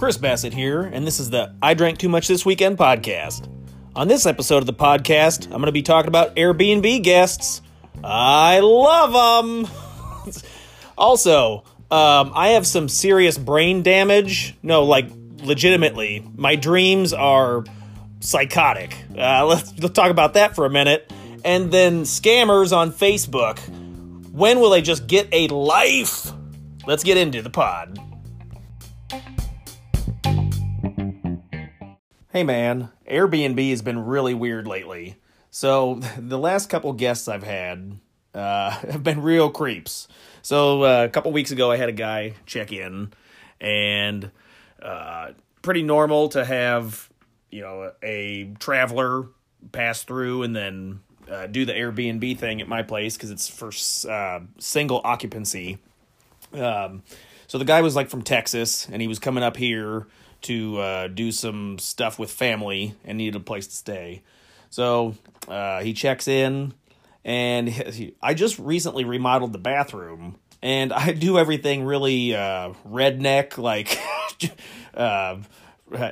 Chris Bassett here, and this is the I Drank Too Much This Weekend podcast. On this episode of the podcast, I'm going to be talking about Airbnb guests. I love them! also, um, I have some serious brain damage. No, like, legitimately. My dreams are psychotic. Uh, let's, let's talk about that for a minute. And then scammers on Facebook. When will they just get a life? Let's get into the pod. Hey man, Airbnb has been really weird lately. So, the last couple guests I've had uh, have been real creeps. So, uh, a couple weeks ago, I had a guy check in, and uh, pretty normal to have, you know, a traveler pass through and then uh, do the Airbnb thing at my place because it's for uh, single occupancy. Um, so the guy was like from Texas, and he was coming up here to uh, do some stuff with family and needed a place to stay. So uh, he checks in, and he, I just recently remodeled the bathroom, and I do everything really uh, redneck, like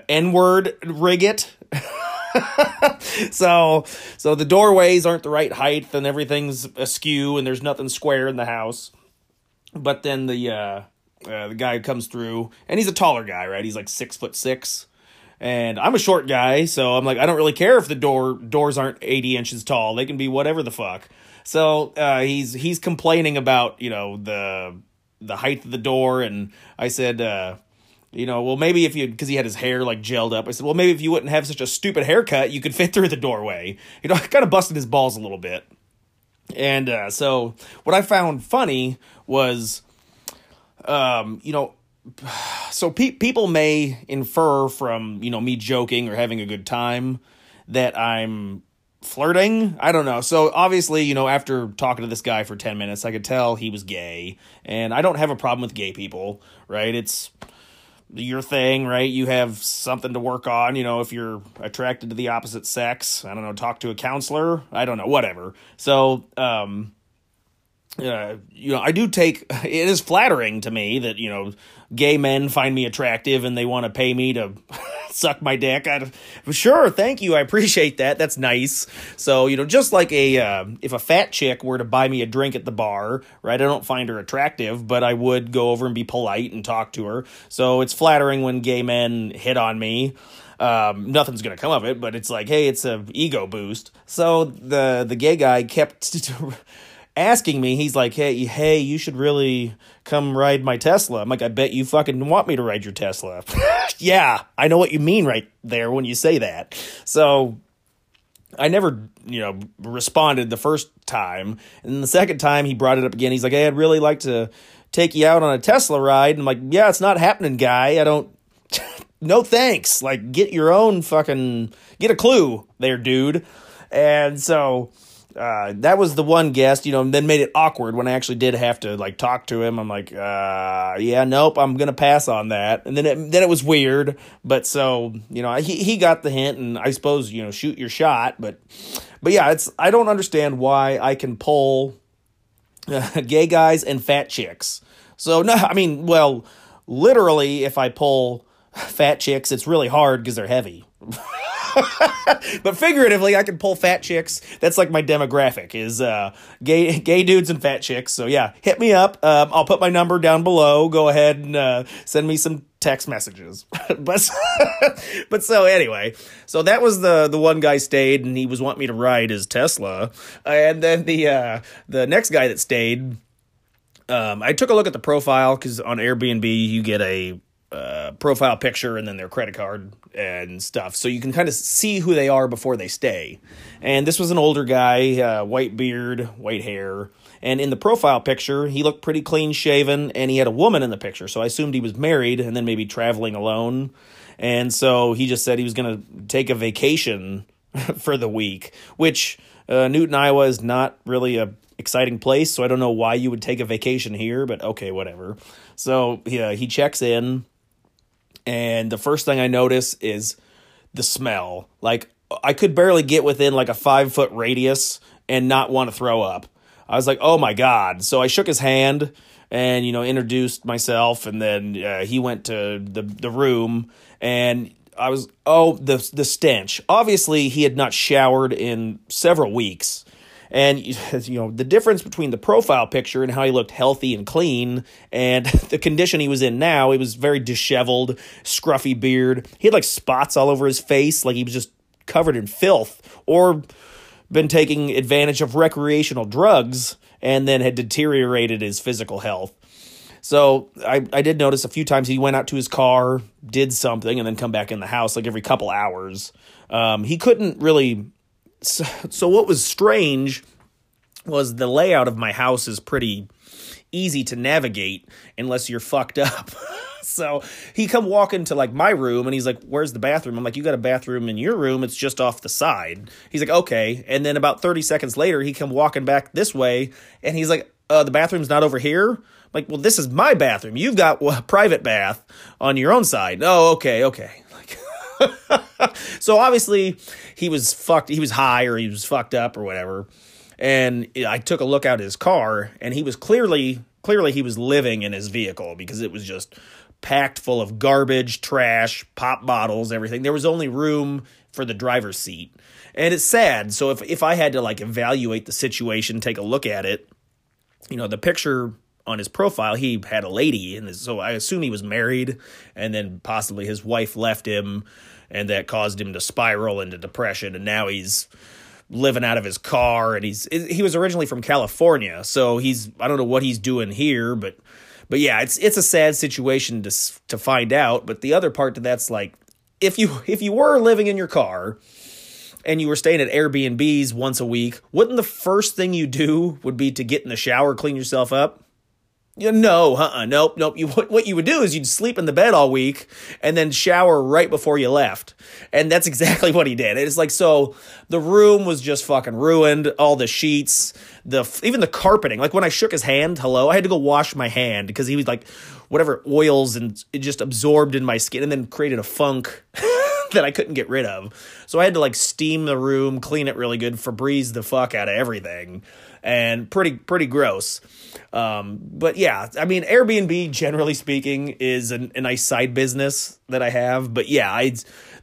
N word rig it. so so the doorways aren't the right height and everything's askew and there's nothing square in the house. But then the uh, uh, the guy comes through and he's a taller guy right? He's like six foot six. And i'm a short guy so i'm like i don't really care if the door doors aren't 80 inches tall. They can be whatever the fuck. So uh, he's he's complaining about you know the the height of the door. And i said uh, you know, well, maybe if you, because he had his hair like gelled up, I said, well, maybe if you wouldn't have such a stupid haircut, you could fit through the doorway. You know, I kind of busted his balls a little bit. And uh, so what I found funny was, um, you know, so pe- people may infer from, you know, me joking or having a good time that I'm flirting. I don't know. So obviously, you know, after talking to this guy for 10 minutes, I could tell he was gay. And I don't have a problem with gay people, right? It's, your thing, right? You have something to work on. You know, if you're attracted to the opposite sex, I don't know, talk to a counselor. I don't know, whatever. So, um, uh, you know, I do take it is flattering to me that you know gay men find me attractive and they want to pay me to suck my dick. I sure, thank you, I appreciate that. That's nice. So you know, just like a uh, if a fat chick were to buy me a drink at the bar, right? I don't find her attractive, but I would go over and be polite and talk to her. So it's flattering when gay men hit on me. Um, nothing's gonna come of it, but it's like, hey, it's a ego boost. So the the gay guy kept asking me, he's like, "Hey, hey, you should really come ride my Tesla." I'm like, "I bet you fucking want me to ride your Tesla." yeah, I know what you mean right there when you say that. So I never, you know, responded the first time, and the second time he brought it up again. He's like, "Hey, I'd really like to take you out on a Tesla ride." And I'm like, "Yeah, it's not happening, guy. I don't." no thanks. Like, get your own fucking get a clue there, dude. And so uh, that was the one guest, you know, and then made it awkward when I actually did have to like talk to him. I'm like, uh, yeah, nope, I'm gonna pass on that. And then it, then it was weird, but so you know, he he got the hint, and I suppose you know, shoot your shot. But but yeah, it's I don't understand why I can pull uh, gay guys and fat chicks. So no, I mean, well, literally, if I pull fat chicks, it's really hard because they're heavy. but figuratively, I can pull fat chicks. That's like my demographic is uh, gay gay dudes and fat chicks. So yeah, hit me up. Um, I'll put my number down below. Go ahead and uh, send me some text messages. but but so anyway, so that was the the one guy stayed and he was wanting me to ride his Tesla, and then the uh, the next guy that stayed. Um, I took a look at the profile because on Airbnb you get a uh, profile picture and then their credit card and stuff. So you can kind of see who they are before they stay. And this was an older guy, uh, white beard, white hair. And in the profile picture, he looked pretty clean shaven and he had a woman in the picture. So I assumed he was married and then maybe traveling alone. And so he just said he was going to take a vacation for the week, which uh, Newton, Iowa is not really a exciting place. So I don't know why you would take a vacation here, but okay, whatever. So yeah, he checks in and the first thing I notice is the smell. Like I could barely get within like a five foot radius and not want to throw up. I was like, oh my God. So I shook his hand and, you know, introduced myself. And then uh, he went to the, the room and I was, oh, the, the stench. Obviously, he had not showered in several weeks. And you know the difference between the profile picture and how he looked healthy and clean, and the condition he was in now, he was very disheveled, scruffy beard. He had like spots all over his face, like he was just covered in filth, or been taking advantage of recreational drugs and then had deteriorated his physical health. So I, I did notice a few times he went out to his car, did something, and then come back in the house like every couple hours. Um, he couldn't really. So, so what was strange was the layout of my house is pretty easy to navigate unless you're fucked up. so he come walk into like my room and he's like, "Where's the bathroom?" I'm like, "You got a bathroom in your room? It's just off the side." He's like, "Okay." And then about 30 seconds later, he come walking back this way and he's like, "Uh, the bathroom's not over here." I'm like, "Well, this is my bathroom. You've got a private bath on your own side." Oh, okay, okay. So obviously he was fucked. He was high or he was fucked up or whatever. And I took a look out his car, and he was clearly clearly he was living in his vehicle because it was just packed full of garbage, trash, pop bottles, everything. There was only room for the driver's seat. And it's sad. So if if I had to like evaluate the situation, take a look at it, you know, the picture on his profile, he had a lady, and so I assume he was married, and then possibly his wife left him, and that caused him to spiral into depression, and now he's living out of his car, and he's he was originally from California, so he's I don't know what he's doing here, but but yeah, it's it's a sad situation to to find out. But the other part to that's like if you if you were living in your car and you were staying at Airbnbs once a week, wouldn't the first thing you do would be to get in the shower, clean yourself up? No, uh-uh, nope, nope. You what you would do is you'd sleep in the bed all week and then shower right before you left, and that's exactly what he did. It's like so the room was just fucking ruined. All the sheets, the even the carpeting. Like when I shook his hand, hello, I had to go wash my hand because he was like whatever oils and it just absorbed in my skin and then created a funk. that I couldn't get rid of. So I had to like steam the room, clean it really good, Febreze the fuck out of everything and pretty pretty gross. Um, but yeah, I mean, Airbnb generally speaking is an, a nice side business that I have. But yeah, I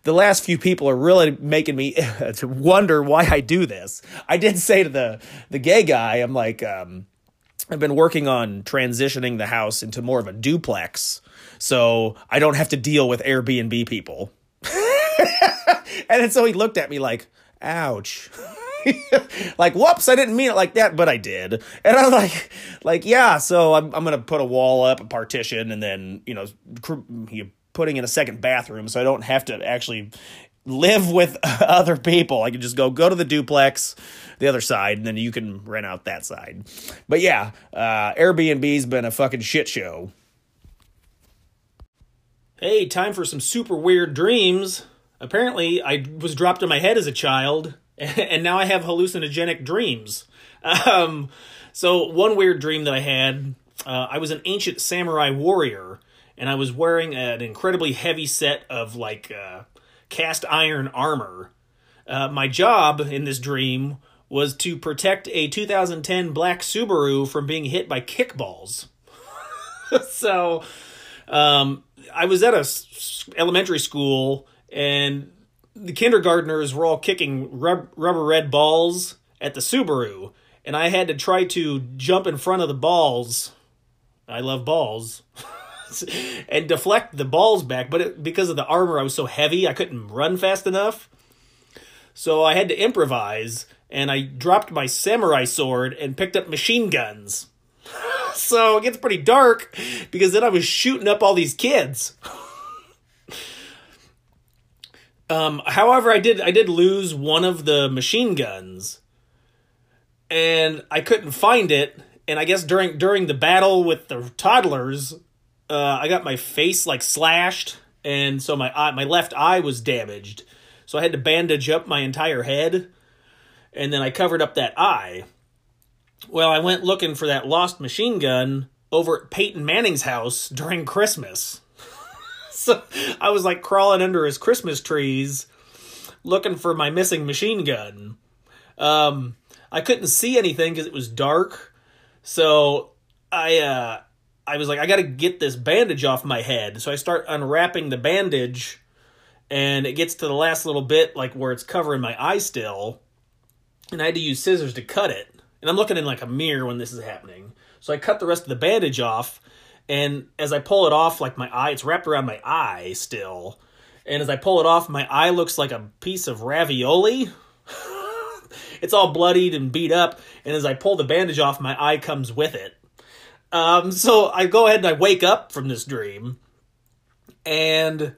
the last few people are really making me to wonder why I do this. I did say to the the gay guy, I'm like, um, I've been working on transitioning the house into more of a duplex, so I don't have to deal with Airbnb people. and so he looked at me like, ouch. like, whoops, I didn't mean it like that, but I did. And I'm like, like, yeah, so I'm, I'm going to put a wall up, a partition, and then, you know, you're putting in a second bathroom so I don't have to actually live with other people. I can just go go to the duplex, the other side, and then you can rent out that side. But yeah, uh, Airbnb's been a fucking shit show. Hey, time for some super weird dreams. Apparently, I was dropped in my head as a child and now I have hallucinogenic dreams. Um, so one weird dream that I had, uh, I was an ancient samurai warrior, and I was wearing an incredibly heavy set of like uh, cast iron armor. Uh, my job in this dream was to protect a 2010 black Subaru from being hit by kickballs. so, um, I was at a elementary school, and the kindergartners were all kicking rub- rubber red balls at the Subaru, and I had to try to jump in front of the balls. I love balls. and deflect the balls back, but it, because of the armor, I was so heavy, I couldn't run fast enough. So I had to improvise, and I dropped my samurai sword and picked up machine guns. so it gets pretty dark because then I was shooting up all these kids. Um, however, I did I did lose one of the machine guns, and I couldn't find it. And I guess during during the battle with the toddlers, uh, I got my face like slashed, and so my eye, my left eye was damaged. So I had to bandage up my entire head, and then I covered up that eye. Well, I went looking for that lost machine gun over at Peyton Manning's house during Christmas so I was like crawling under his Christmas trees looking for my missing machine gun. Um, I couldn't see anything because it was dark. So I uh, I was like, I got to get this bandage off my head. So I start unwrapping the bandage, and it gets to the last little bit, like where it's covering my eye still, and I had to use scissors to cut it. And I'm looking in like a mirror when this is happening. So I cut the rest of the bandage off, and as I pull it off, like my eye, it's wrapped around my eye still. And as I pull it off, my eye looks like a piece of ravioli. it's all bloodied and beat up. And as I pull the bandage off, my eye comes with it. Um, so I go ahead and I wake up from this dream, and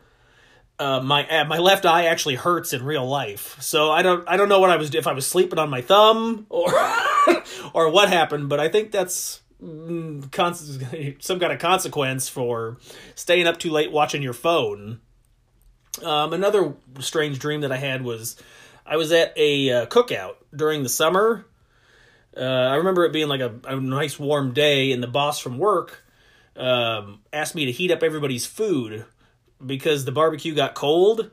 uh, my uh, my left eye actually hurts in real life. So I don't I don't know what I was if I was sleeping on my thumb or or what happened, but I think that's mm, some kind of consequence for staying up too late watching your phone. Um, another strange dream that I had was I was at a uh, cookout during the summer. Uh, I remember it being like a, a, nice warm day, and the boss from work um, asked me to heat up everybody's food because the barbecue got cold.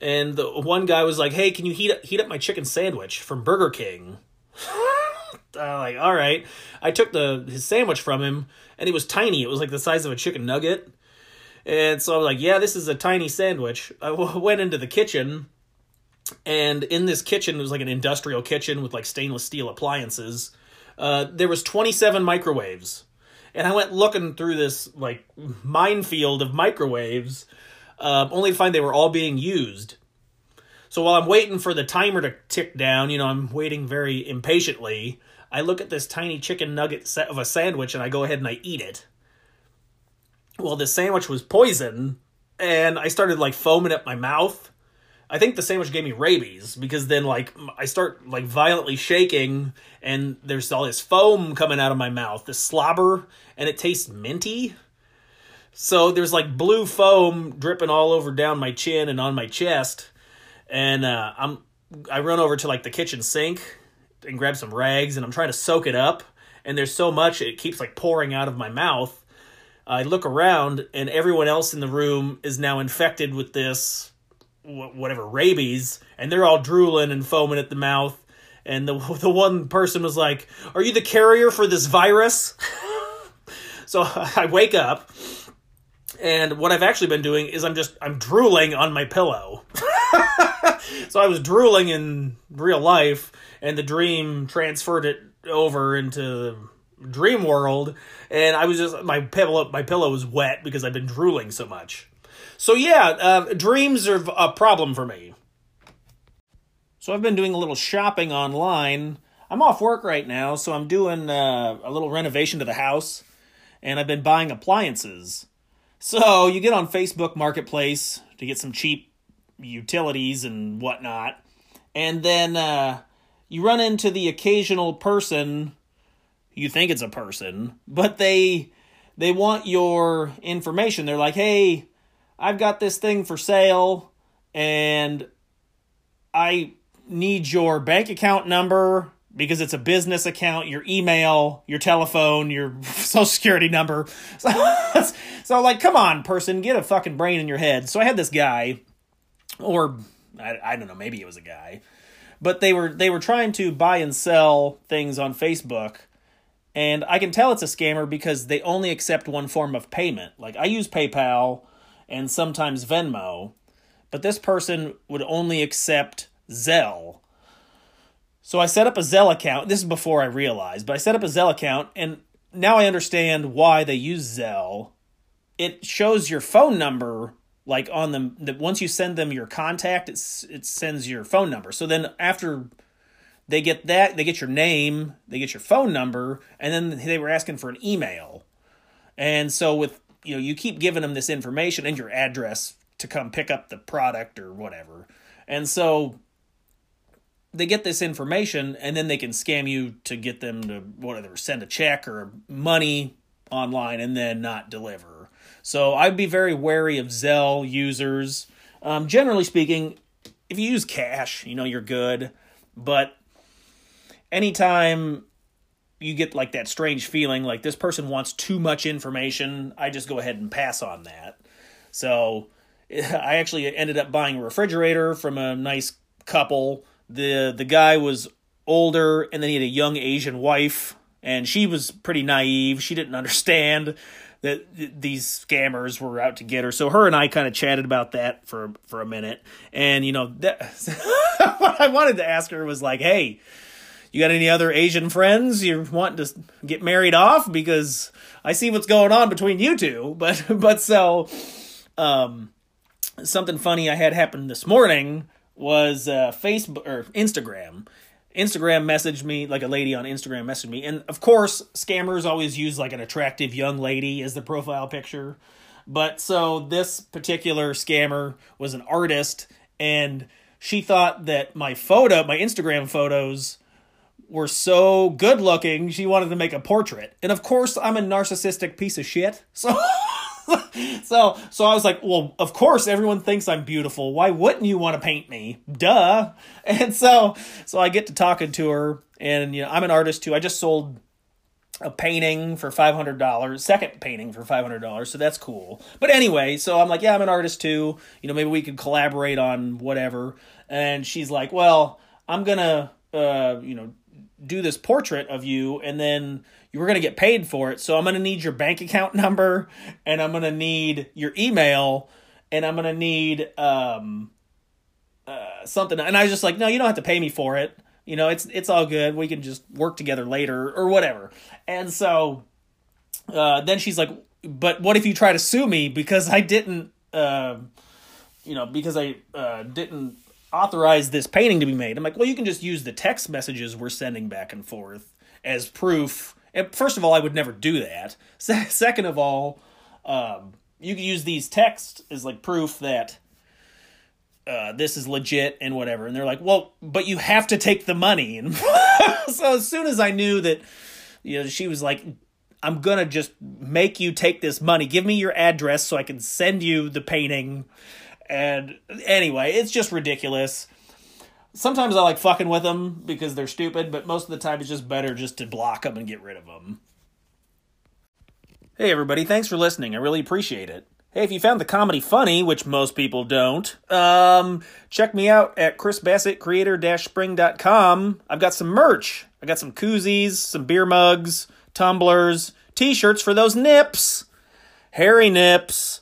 And the one guy was like, "Hey, can you heat up, heat up my chicken sandwich from Burger King?" uh, like, all right. I took the his sandwich from him, and it was tiny. It was like the size of a chicken nugget. And so I was like, yeah, this is a tiny sandwich. I went into the kitchen, and in this kitchen, it was like an industrial kitchen with like stainless steel appliances. Uh, there was 27 microwaves. And I went looking through this like minefield of microwaves, uh, only to find they were all being used. So while I'm waiting for the timer to tick down, you know, I'm waiting very impatiently. I look at this tiny chicken nugget set of a sandwich and I go ahead and I eat it. Well, this sandwich was poison, and I started like foaming at my mouth. I think the sandwich gave me rabies because then like I start like violently shaking and there's all this foam coming out of my mouth, this slobber, and it tastes minty. So there's like blue foam dripping all over down my chin and on my chest, and uh, I'm I run over to like the kitchen sink and grab some rags and I'm trying to soak it up, and there's so much it keeps like pouring out of my mouth. I look around and everyone else in the room is now infected with this whatever rabies, and they're all drooling and foaming at the mouth. And the the one person was like, "Are you the carrier for this virus?" so I wake up, and what I've actually been doing is I'm just I'm drooling on my pillow. So I was drooling in real life, and the dream transferred it over into dream world, and I was just my pillow my pillow was wet because I've been drooling so much. So yeah, uh, dreams are a problem for me. So I've been doing a little shopping online. I'm off work right now, so I'm doing uh, a little renovation to the house, and I've been buying appliances. So you get on Facebook Marketplace to get some cheap utilities and whatnot, and then uh, you run into the occasional person. You think it's a person, but they they want your information. They're like, "Hey, I've got this thing for sale and I need your bank account number because it's a business account, your email, your telephone, your social security number. So, so like, come on, person, get a fucking brain in your head. So I had this guy, or I, I don't know, maybe it was a guy, but they were they were trying to buy and sell things on Facebook. And I can tell it's a scammer because they only accept one form of payment. Like I use PayPal and sometimes Venmo, but this person would only accept Zelle. So I set up a Zelle account. This is before I realized, but I set up a Zelle account and now I understand why they use Zelle. It shows your phone number like on them that once you send them your contact it's it sends your phone number. So then after they get that, they get your name, they get your phone number, and then they were asking for an email. And so with you know you keep giving them this information and your address to come pick up the product or whatever and so they get this information and then they can scam you to get them to whatever send a check or money online and then not deliver so i'd be very wary of zelle users um, generally speaking if you use cash you know you're good but anytime you get like that strange feeling like this person wants too much information, I just go ahead and pass on that. So I actually ended up buying a refrigerator from a nice couple. The the guy was older, and then he had a young Asian wife, and she was pretty naive. She didn't understand that these scammers were out to get her. So her and I kind of chatted about that for for a minute, and you know that what I wanted to ask her was like, "Hey, you got any other Asian friends you're wanting to get married off? Because I see what's going on between you two." But but so, um, something funny I had happen this morning was uh, Facebook or Instagram. Instagram messaged me, like a lady on Instagram messaged me. And of course, scammers always use like an attractive young lady as the profile picture. But so this particular scammer was an artist and she thought that my photo, my Instagram photos were so good looking, she wanted to make a portrait. And of course, I'm a narcissistic piece of shit. So so so I was like, well, of course everyone thinks I'm beautiful. Why wouldn't you want to paint me? Duh. And so so I get to talking to her and you know, I'm an artist too. I just sold a painting for $500, second painting for $500, so that's cool. But anyway, so I'm like, yeah, I'm an artist too. You know, maybe we could collaborate on whatever. And she's like, well, I'm to uh, you know, do this portrait of you and then you were going to get paid for it. So I'm going to need your bank account number and I'm going to need your email and I'm going to need um uh, something. And I was just like, no, you don't have to pay me for it. You know, it's it's all good. We can just work together later or whatever. And so uh, then she's like, but what if you try to sue me because I didn't, uh, you know, because I uh, didn't authorize this painting to be made? I'm like, well, you can just use the text messages we're sending back and forth as proof and first of all, I would never do that. second of all, um, you can use these texts as like proof that uh, this is legit and whatever. And they're like, well, but you have to take the money. And so as soon as I knew that, you know, she was like, I'm gonna just make you take this money. Give me your address so I can send you the painting. And anyway, it's just ridiculous sometimes I like fucking with them because they're stupid, but most of the time it's just better just to block them and get rid of them. Hey everybody, thanks for listening. I really appreciate it. Hey, if you found the comedy funny, which most people don't, um, check me out at chrisbassettcreator-spring.com. I've got some merch. I got some koozies, some beer mugs, tumblers, t-shirts for those nips. Hairy nips.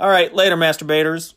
All right, later, masturbators.